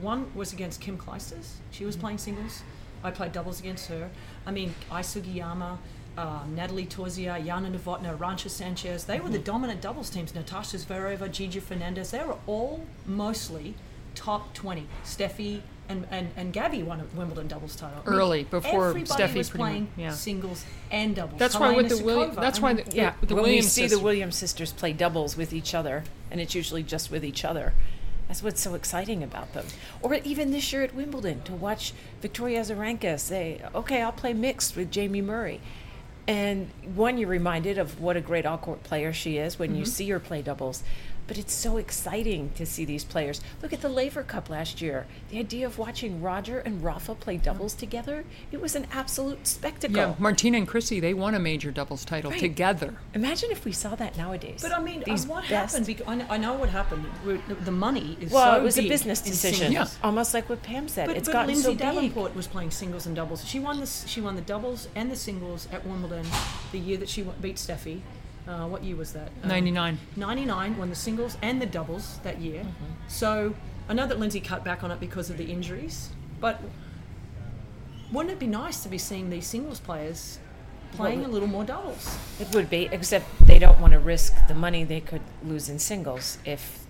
One was against Kim Clijsters. She was playing singles. I played doubles against her. I mean, Ai Sugiyama, um, Nathalie Tauziat, Jana Novotna, Arantxa Sanchez. They were the dominant doubles teams. Natasha Zvereva, Gigi Fernandez. They were all mostly top 20. Steffi and, and, and Gabby won a Wimbledon doubles title. I mean, Early, before everybody Steffi was pretty much- playing yeah. singles and doubles. That's why with the William, Sukova, that's I why mean, the, Yeah, the when Williams we see sisters- the Williams sisters play doubles with each other, and it's usually just with each other. That's what's so exciting about them. Or even this year at Wimbledon, to watch Victoria Azarenka say, "Okay, I'll play mixed with Jamie Murray," and one, you're reminded of what a great all-court player she is when you mm-hmm. see her play doubles. But it's so exciting to see these players. Look at the Laver Cup last year. The idea of watching Roger and Rafa play doubles mm-hmm. together, it was an absolute spectacle. Yeah, Martina and Chrissy, they won a major doubles title Right. together. Imagine if we saw that nowadays. But I mean, These what best- happened? Because I know, I know what happened. The, the money is Well, so it was a business in decision. singles. Almost like what Pam said. But, it's but gotten Lindsay so big. Davenport was playing singles and doubles. She won the she won the doubles and the singles at Wimbledon the year that she beat Steffi. Uh, what year was that? Um, 99. 99 won the singles and the doubles that year. Mm-hmm. So I know that Lindsay cut back on it because of the injuries, but wouldn't it be nice to be seeing these singles players playing a little more doubles? It would be, except they don't want to risk the money they could lose in singles if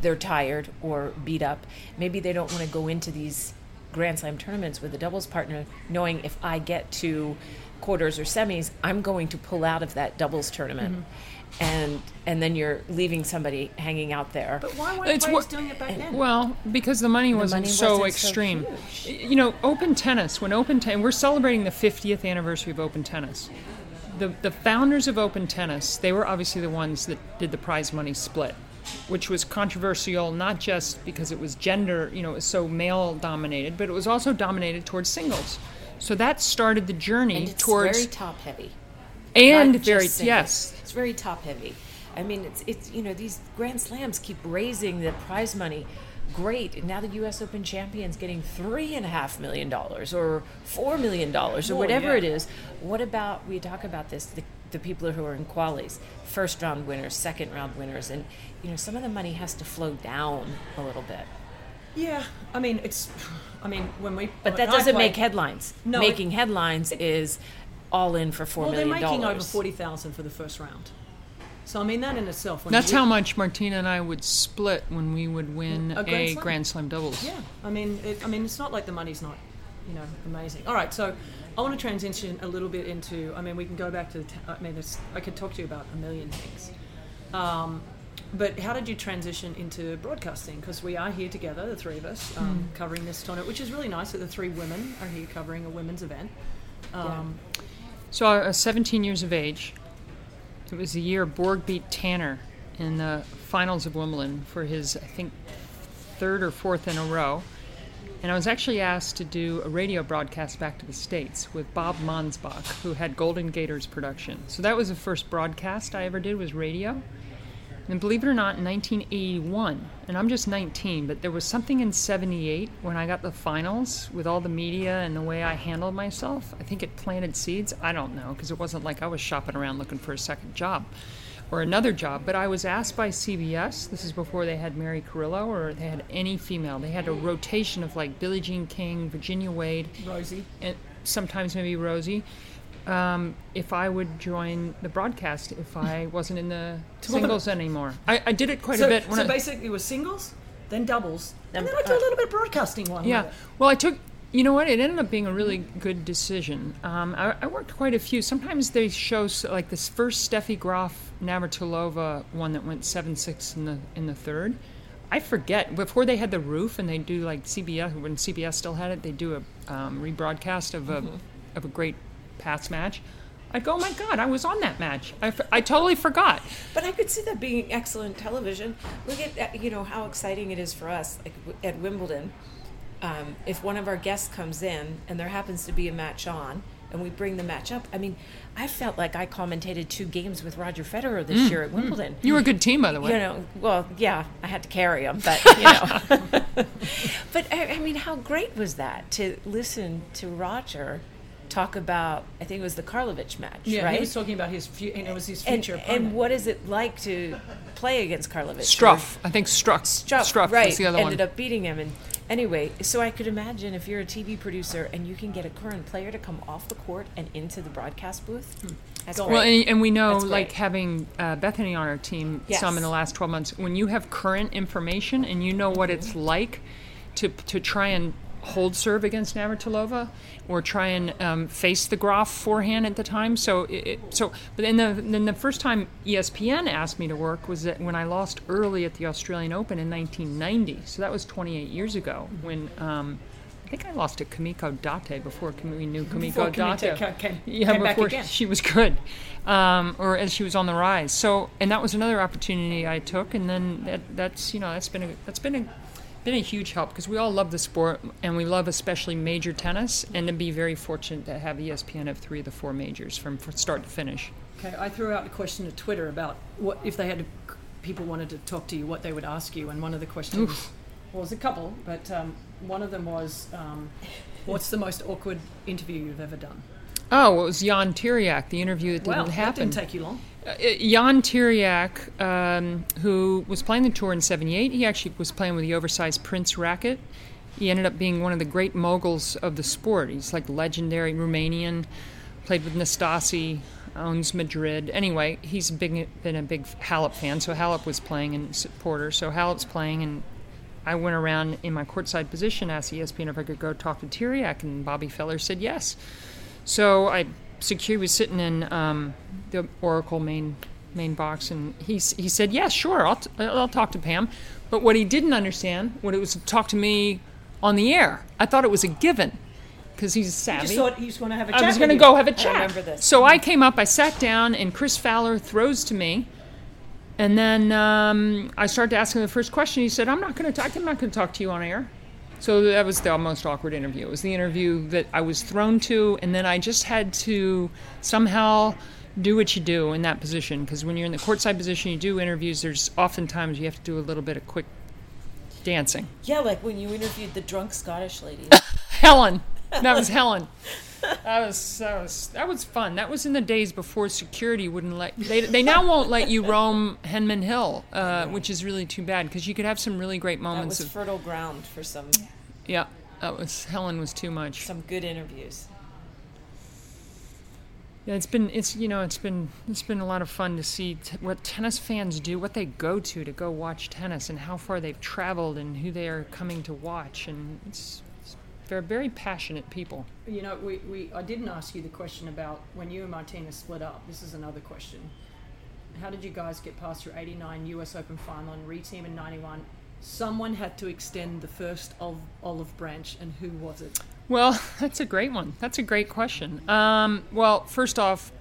they're tired or beat up. Maybe they don't want to go into these Grand Slam tournaments with a doubles partner knowing if I get to quarters or semis, I'm going to pull out of that doubles tournament. Mm-hmm. And and then you're leaving somebody hanging out there. But why weren't It's players what- doing it back then? Well, because the money wasn't money so wasn't so extreme. huge. you know, open tennis, when open tennis, we're celebrating the 50th anniversary of open tennis. The, the founders of open tennis, they were obviously the ones that did the prize money split, which was controversial not just because it was gender, you know, it was so male dominated, but it was also dominated towards singles. So that started the journey and it's towards very top heavy. and Not very yes, It's very top heavy. I mean, it's it's you know these Grand Slams keep raising the prize money. Great, now the U.S. Open champions getting three and a half million dollars or four million dollars or More, whatever yeah. it is. What about we talk about this the, the people who are in qualies, first round winners, second round winners, and you know some of the money has to flow down a little bit. Yeah, I mean it's. I mean when we. But that when I doesn't played- make headlines. No, it- Making headlines is all in for four Well, they're million making over dollars. forty thousand for the first round. So I mean that in itself. When that's you- how much Martina and I would split when we would win A a, Grand Slam? Grand Slam doubles. Yeah, I mean, it, I mean, it's not like the money's not, you know, amazing. All right, so I want to transition a little bit into. I mean, we can go back to. The t- I mean, there's, I could talk to you about a million things. Um, but how did you transition into broadcasting? Because we are here together, the three of us, um, Mm. covering this tournament, which is really nice that the three women are here covering a women's event. Um, So I was 17 years of age. It was the year Borg beat Tanner in the finals of Wimbledon for his, I think, third or fourth in a row. And I was actually asked to do a radio broadcast back to the States with Bob Mansbach, who had Golden Gators production. So that was the first broadcast I ever did was radio. And believe it or not, in 1981, and I'm just 19, but there was something in 78 when I got the finals with all the media and the way I handled myself. I think it planted seeds. I don't know, because it wasn't like I was shopping around looking for a second job or another job. But I was asked by CBS, this is before they had Mary Carillo or they had any female. They had a rotation of like Billie Jean King, Virginia Wade, Rosie. and sometimes maybe Rosie. Um, if I would join the broadcast if I wasn't in the singles anymore. I, I did it quite so, a bit. When so I, basically, it was singles, then doubles, and Then- then I do a little bit of broadcasting one. yeah. Well, I took. You know what? It ended up being a really good decision. Um, I, I worked quite a few. Sometimes they show like this first Steffi Graf Navratilova one that went seven six in the in the third. I forget before they had the roof and they do like CBS when CBS still had it. They do a um, rebroadcast of a of a great past match. I'd go, oh my god, I was on that match. I, f- I totally forgot. But I could see that being excellent television. Look at uh, you know how exciting it is for us, like at Wimbledon. Um, if one of our guests comes in and there happens to be a match on, and we bring the match up, I mean, I felt like I commentated two games with Roger Federer this year at Wimbledon. You were a good team, by the way. You know, well, yeah, I had to carry him, but you know. but I, I mean, how great was that to listen to Roger talk about? I think it was the Karlovic match, Yeah, right? he was talking about his, fu- and it was his future and opponent. what is it like to play against Karlovic? Struff, I think Struck. Struff, Struff right? was the other ended one. up beating him, and anyway, so I could imagine if you're a TV producer and you can get a current player to come off the court and into the broadcast booth. That's great. Well, and, and we know, like having uh, Bethany on our team Yes. some in the last 12 months, when you have current information and you know what Mm-hmm. it's like to, to try and hold serve against Navratilova or try and um, face the Graf forehand at the time. So, it, so but then the, then the first time ESPN asked me to work was that when I lost early at the Australian Open in 1990. So that was 28 years ago when. Um, I think I lost to Kimiko Date before we knew Kimiko Date. ca- came- yeah, came back before again. she was good, um, or as she was on the rise. So, and that was another opportunity I took, and then that, that's you know that's been a that's been a been a huge help because we all love the sport and we love especially major tennis, and to be very fortunate to have ESPN have three of the four majors from start to finish. Okay, I threw out a question to Twitter about what if they had to, people wanted to talk to you, what they would ask you, and one of the questions well, was a couple, but um, one of them was, um, "What's the most awkward interview you've ever done?" Oh, it was Ion Tiriac, the interview that didn't Wow, that happen. didn't take you long. Uh, Ion Tiriac, um, who was playing the tour in '78, he actually was playing with the oversized Prince racket. He ended up being one of the great moguls of the sport. He's like legendary Romanian. Played with Nastase, owns Madrid. Anyway, he's big, been a big Halep fan, so Halep was playing in supporter. So Halep's playing, and I went around in my courtside position, asked ESPN if I could go talk to Tiriac, and Bobby Feller said yes. So I secure was sitting in um, the Oracle main main box, and he he said, "Yeah, sure, I'll t- I'll talk to Pam." But what he didn't understand, what it was to talk to me on the air. I thought it was a given because he's You savvy. just thought he was going to have a chat. I was going to go have a chat. remember this. So I came up, I sat down, and Chris Fowler throws to me. And then um, I started to ask him the first question. He said, "I'm not going to. talk. I'm not going to talk to you on air." So that was the most awkward interview. It was the interview that I was thrown to, and then I just had to somehow do what you do in that position. Because when you're in the courtside position, you do interviews. There's oftentimes you have to do a little bit of quick dancing. Yeah, like when you interviewed the drunk Scottish lady. Helen. That was Helen. That was that was that was fun. That was in the days before security wouldn't let they they now won't let you roam Henman Hill, uh, which is really too bad because you could have some really great moments. that was of fertile ground for some yeah. That was Helen was too much. some good interviews. Yeah, it's been it's you know it's been it's been a lot of fun to see t- what tennis fans do, what they go to to go watch tennis, and how far they've traveled, and who they are coming to watch, and it's, it's they're very passionate people. You know, we, we I didn't ask you the question about when you and Martina split up. This is another question. how did you guys get past your 89 US Open final and reteam in 91? Someone had to extend the first of olive branch, and who was it? Well, that's a great one. That's a great question. Um, well, first off,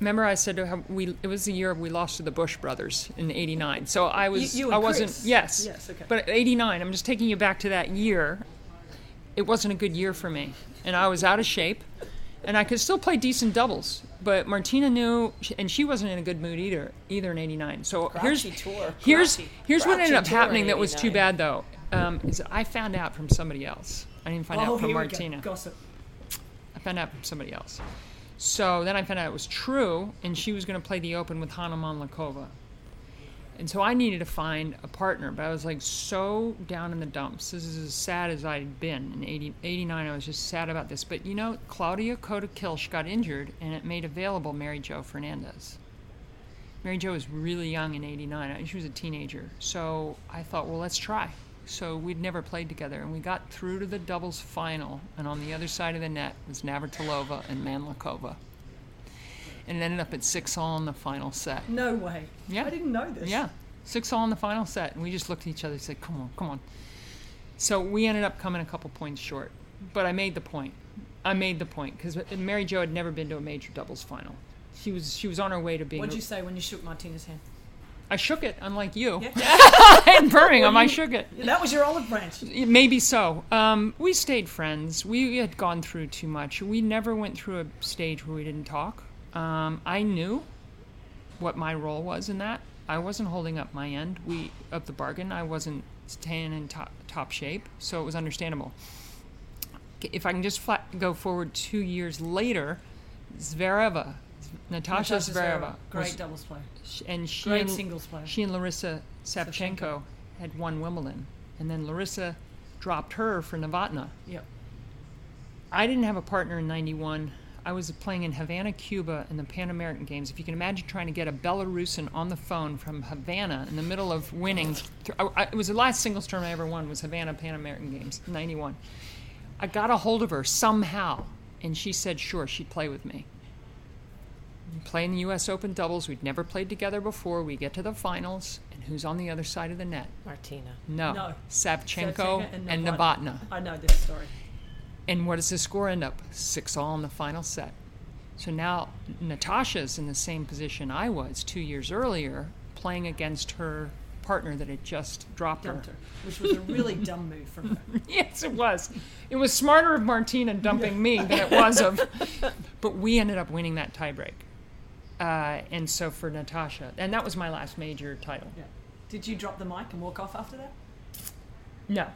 remember I said we it was the year we lost to the Bush brothers in '89. So I was you and I wasn't Chris. yes Yes, okay. But '89, I'm just taking you back to that year. It wasn't a good year for me, and I was out of shape, and I could still play decent doubles. But Martina knew, and she wasn't in a good mood either, either in '89. So here's tour. here's Grouchy- here's what ended up happening that was too bad though. Um, is I found out from somebody else. I didn't find oh, out from Martina. Gossip. I found out from somebody else. So then I found out it was true, and she was going to play the Open with Hana Mandlikova. And so I needed to find a partner, but I was like so down in the dumps. This is as sad as I'd been in 80, 89. I was just sad about this. But you know, Claudia Kohde-Kilsch got injured, and it made available Mary Jo Fernandez. Mary Jo was really young in 89. She was a teenager. So I thought, well, let's try. So we'd never played together, and we got through to the doubles final, and on the other side of the net was Navratilova and Mandlikova. And ended up at six all in the final set. No way. Yeah. I didn't know this. Yeah, six all in the final set, and we just looked at each other and said, "Come on, come on." So we ended up coming a couple points short, but I made the point. I made the point because Mary Jo had never been to a major doubles final. She was she was on her way to being. What'd you say when you shook Martina's hand? I shook it, unlike you. Yeah. in Birmingham, I shook it. That was your olive branch. Maybe so. Um, we stayed friends. We had gone through too much. We never went through a stage where we didn't talk. Um, I knew what my role was in that. I wasn't holding up my end we of the bargain. I wasn't staying in top, top shape, so it was understandable. If I can just flat, go forward two years later, Zvereva, Natasha, Natasha Zvereva, Zvereva, great was- doubles player. and she Great and, singles player. She and Larissa Savchenko had won Wimbledon, and then Larissa dropped her for Novotna. Yep. I didn't have a partner in '91. I was playing in Havana, Cuba, in the Pan American Games. If you can imagine trying to get a Belarusian on the phone from Havana in the middle of winning, I, I, it was the last singles tournament I ever won was Havana Pan American Games '91. I got a hold of her somehow, and she said sure she'd play with me. Playing the U.S. Open doubles. We'd never played together before. We get to the finals, and who's on the other side of the net? Martina. No, No. Savchenko, Savchenko and Novotny. Novotna. I know this story. And what does the score end up? Six all in the final set. So now Natasha's in the same position I was two years earlier, playing against her partner that had just dropped her. her, which was a really dumb move from her. yes, it was. It was smarter of Martina dumping me than it was of. But we ended up winning that tiebreak. Uh, and so for Natasha, and that was my last major title. Yeah. Did you drop the mic and walk off after that? No,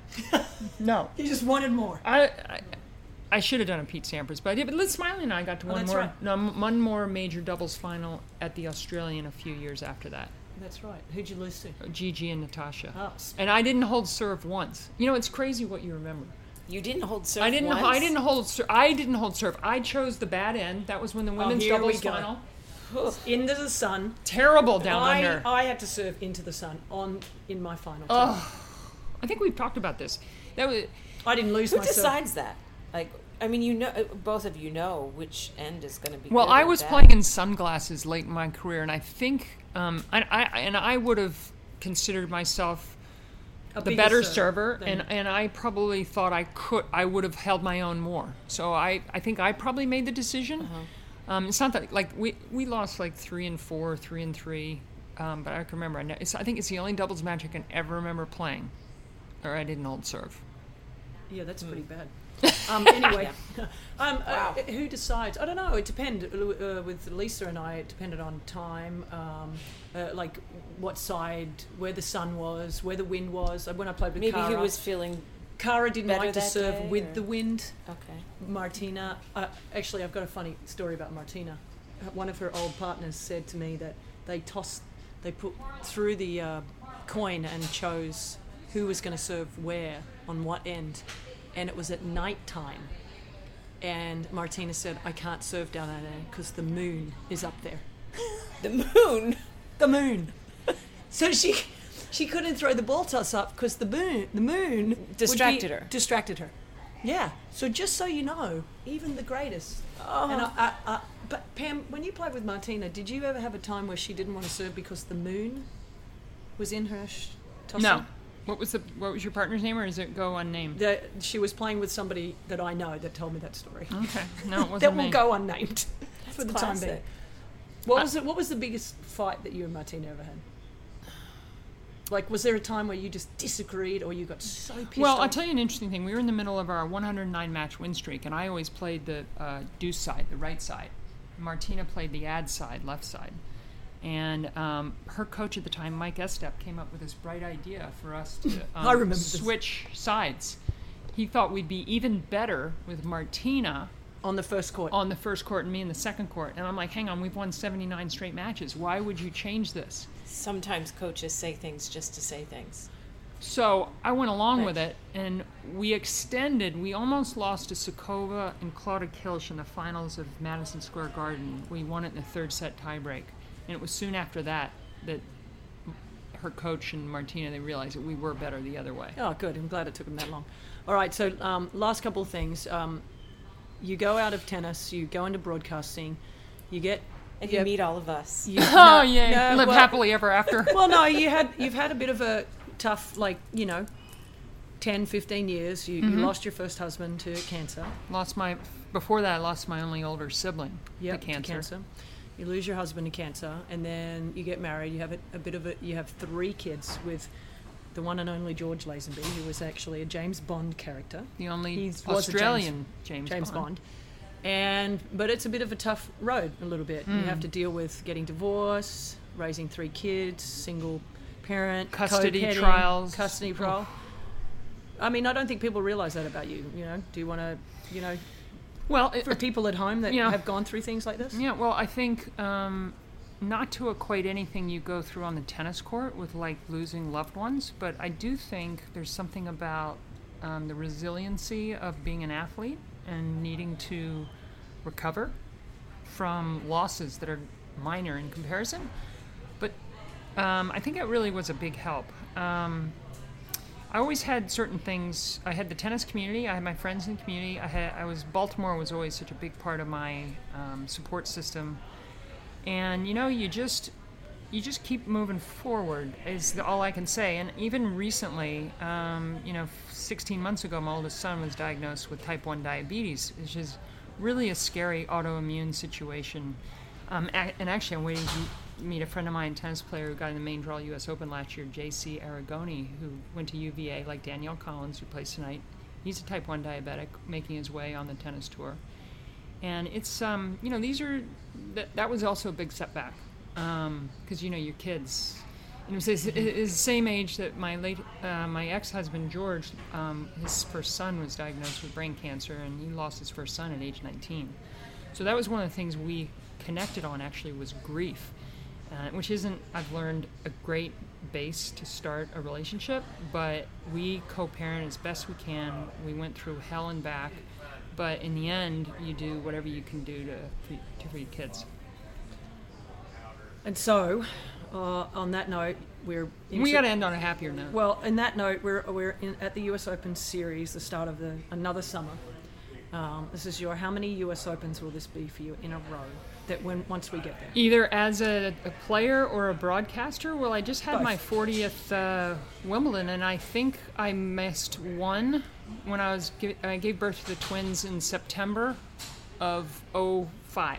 no. You just wanted more. I, I, I should have done a Pete Sampras, but I did. But Liz Smylie and I got to Oh, one more, right. no, one more major doubles final at the Australian a few years after that. That's right. Who'd you lose to? Uh, Gigi and Natasha. Oh, And I didn't hold serve once. You know, it's crazy what you remember. You didn't hold serve I didn't. once? I didn't hold. Ser- I didn't hold serve. I chose the bad end. That was when the oh, women's Oh, here we doubles go. final. Into the sun. Terrible down I, under. I had to serve into the sun on in my final. Oh, I think we've talked about this. That was. I didn't lose Who my serve. decides that? Like, I mean, you know, uh, both of you know which end is going to be. Well, good I was bad. playing in sunglasses late in my career, and I think, um, I, I and I would have considered myself A the better server server, than- and and I probably thought I could, I would have held my own more. So I, I think I probably made the decision. Uh-huh. Um, it's not that like we we lost like three and four, three and three, um, but I can remember. I, know, it's, I think it's the only doubles match I can ever remember playing, or I didn't hold serve. Yeah, that's Hmm. pretty bad. Um, anyway, um, uh, who decides? I don't know. It depended. Uh, with Lisa and I, it depended on time, um, uh, like what side, where the sun was, where the wind was. When I played with Kara. Maybe Cara, who was feeling. Cara didn't like to serve day, with or- the wind. Okay. Martina, uh, actually, I've got a funny story about Martina. One of her old partners said to me that they tossed, they put through the uh, coin and chose who was going to serve where on what end, and it was at night time. And Martina said, "I can't serve down there because the moon is up there." The moon. The moon. so she, she couldn't throw the ball toss up because the moon, the moon would be- Distracted her. Distracted her. Yeah. So just so you know, even the greatest. Oh. And I, I, I, But Pam, when you played with Martina, did you ever have a time where she didn't want to serve because the moon was in her sh- tossing? No. What was the what was your partner's name, or does it go unnamed? The, she was playing with somebody that I know that told me that story. Okay, no, it wasn't that will go unnamed for the time being. What was it? What was the biggest fight that you and Martina ever had? Like, was there a time where you just disagreed, or you got so pissed? Well, I'll tell you an interesting thing. We were in the middle of our 109 match win streak, and I always played the uh, deuce side, the right side. Martina played the ad side, left side. And um, her coach at the time, Mike Estep, came up with this bright idea for us to um, I remember this. switch sides. He thought we'd be even better with Martina on the first court. on the first court and me in the second court. And I'm like, hang on, we've won 79 straight matches. Why would you change this? Sometimes coaches say things just to say things. So I went along with it, and we extended. We almost lost to Sukova and Claudia Kilsch in the finals of Madison Square Garden. We won it in the third set tiebreak, and it was soon after that that her coach and Martina they realized that we were better the other way. Oh, good. I'm glad it took them that long. All right. So, um, last couple of things. Um, you go out of tennis. You go into broadcasting. You get. And you you meet all of us. you- Oh no, yeah, no, live well- happily ever after. well, no, you had you've had a bit of a tough, like you know, 10, 15 years. You, Mm-hmm. you lost your first husband to cancer. lost my before that. I lost my only older sibling Yep, to cancer. You lose your husband to cancer, and then you get married. You have a, a bit of a. You have three kids with the one and only George Lazenby, who was actually a James Bond character. The only He was a James- Australian James, James Bond. And but it's a bit of a tough road a little bit. You Hmm. have to deal with getting divorced, raising three kids, single parent, Custody trials. custody trial. I mean, I don't think people realize that about you. You know, do you want to, you know, Well, it, for people at home that Yeah. have gone through things like this? Yeah, well, I think um, not to equate anything you go through on the tennis court with like losing loved ones, but I do think there's something about um, the resiliency of being an athlete and needing to recover from losses that are minor in comparison. But um, I think it really was a big help. Um, I always had certain things. I had the tennis community. I had my friends in the community. I had. I was Baltimore was always such a big part of my um, support system, and you know, you just you just keep moving forward is all I can say. And even recently, um, you know, 16 months ago, my oldest son was diagnosed with type 1 diabetes, which is really a scary autoimmune situation. Um, and actually, I'm waiting to meet a friend of mine, tennis player who got in the main draw U.S. Open last year, J.C. Aragone, who went to UVA, like Danielle Collins, who plays tonight. He's a type 1 diabetic, making his way on the tennis tour. And it's, um, you know, these are, that, that was also a big setback. Because, you know, your kids, and it was his same age that my late, uh, my ex-husband George, um, his first son was diagnosed with brain cancer, and he lost his first son at age 19. So that was one of the things we connected on. Actually, was grief, uh, which isn't I've learned a great base to start a relationship. But we co-parent as best we can. We went through hell and back, but in the end, you do whatever you can do to to for your kids. And so, uh, on that note, we're we into- got to end on a happier note. Well, in that note, we're we're in, at the U.S. Open series, the start of the another summer. Um, this is your how many U.S. Opens will this be for you in a row? That when once we get there. Either as a, a player or a broadcaster. Well, I just had Both. my 40th uh, Wimbledon, and I think I missed one when I was I gave birth to the twins in September of 05.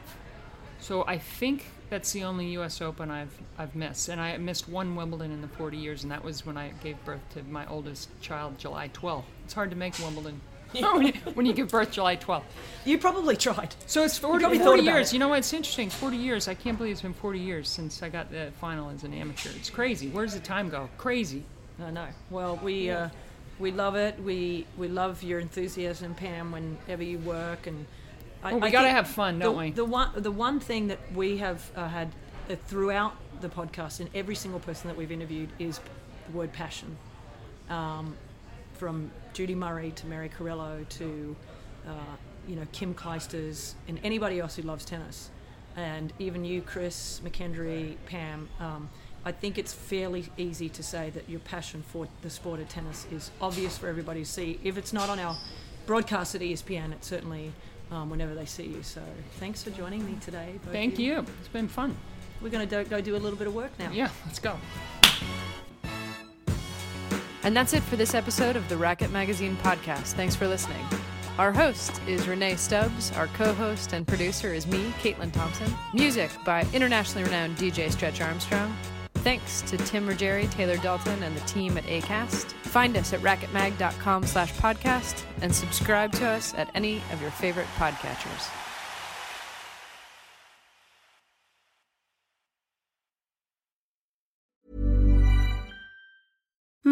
So I think that's the only U.S. Open I've I've missed, and I missed one Wimbledon in the 40 years, and that was when I gave birth to my oldest child, July 12th. It's hard to make Wimbledon when, you, when you give birth July 12th. You probably tried. So it's 40, probably 40 thought about years. You know what? It's interesting. 40 years. I can't believe it's been 40 years since I got the final as an amateur. It's crazy. Where does the time go? Crazy. I know. Well, we uh, we love it. We we love your enthusiasm, Pam. Whenever you work, and I, Well, we gotta have fun, don't the, we? The one the one thing that we have uh, had uh, throughout the podcast, and every single person that we've interviewed, is the word passion. Um, from Judy Murray to Mary Carillo to uh, you know Kim Clijsters and anybody else who loves tennis, and even you, Chris McKendry, Pam. Um, I think it's fairly easy to say that your passion for the sport of tennis is obvious for everybody to see. If it's not on our broadcast at ESPN, it's certainly um, whenever they see you. So thanks for joining me today. Thank of you. It's been fun. We're going to do, go do a little bit of work now. Yeah, let's go. And that's it for this episode of the Racket Magazine podcast. Thanks for listening. Our host is Rennae Stubbs. Our co host and producer is me, Caitlin Thompson. Music by internationally renowned DJ Stretch Armstrong. Thanks to Tim Ruggieri, Taylor Dalton, and the team at ACAST. Find us at racketmag.com slash podcast and subscribe to us at any of your favorite podcatchers.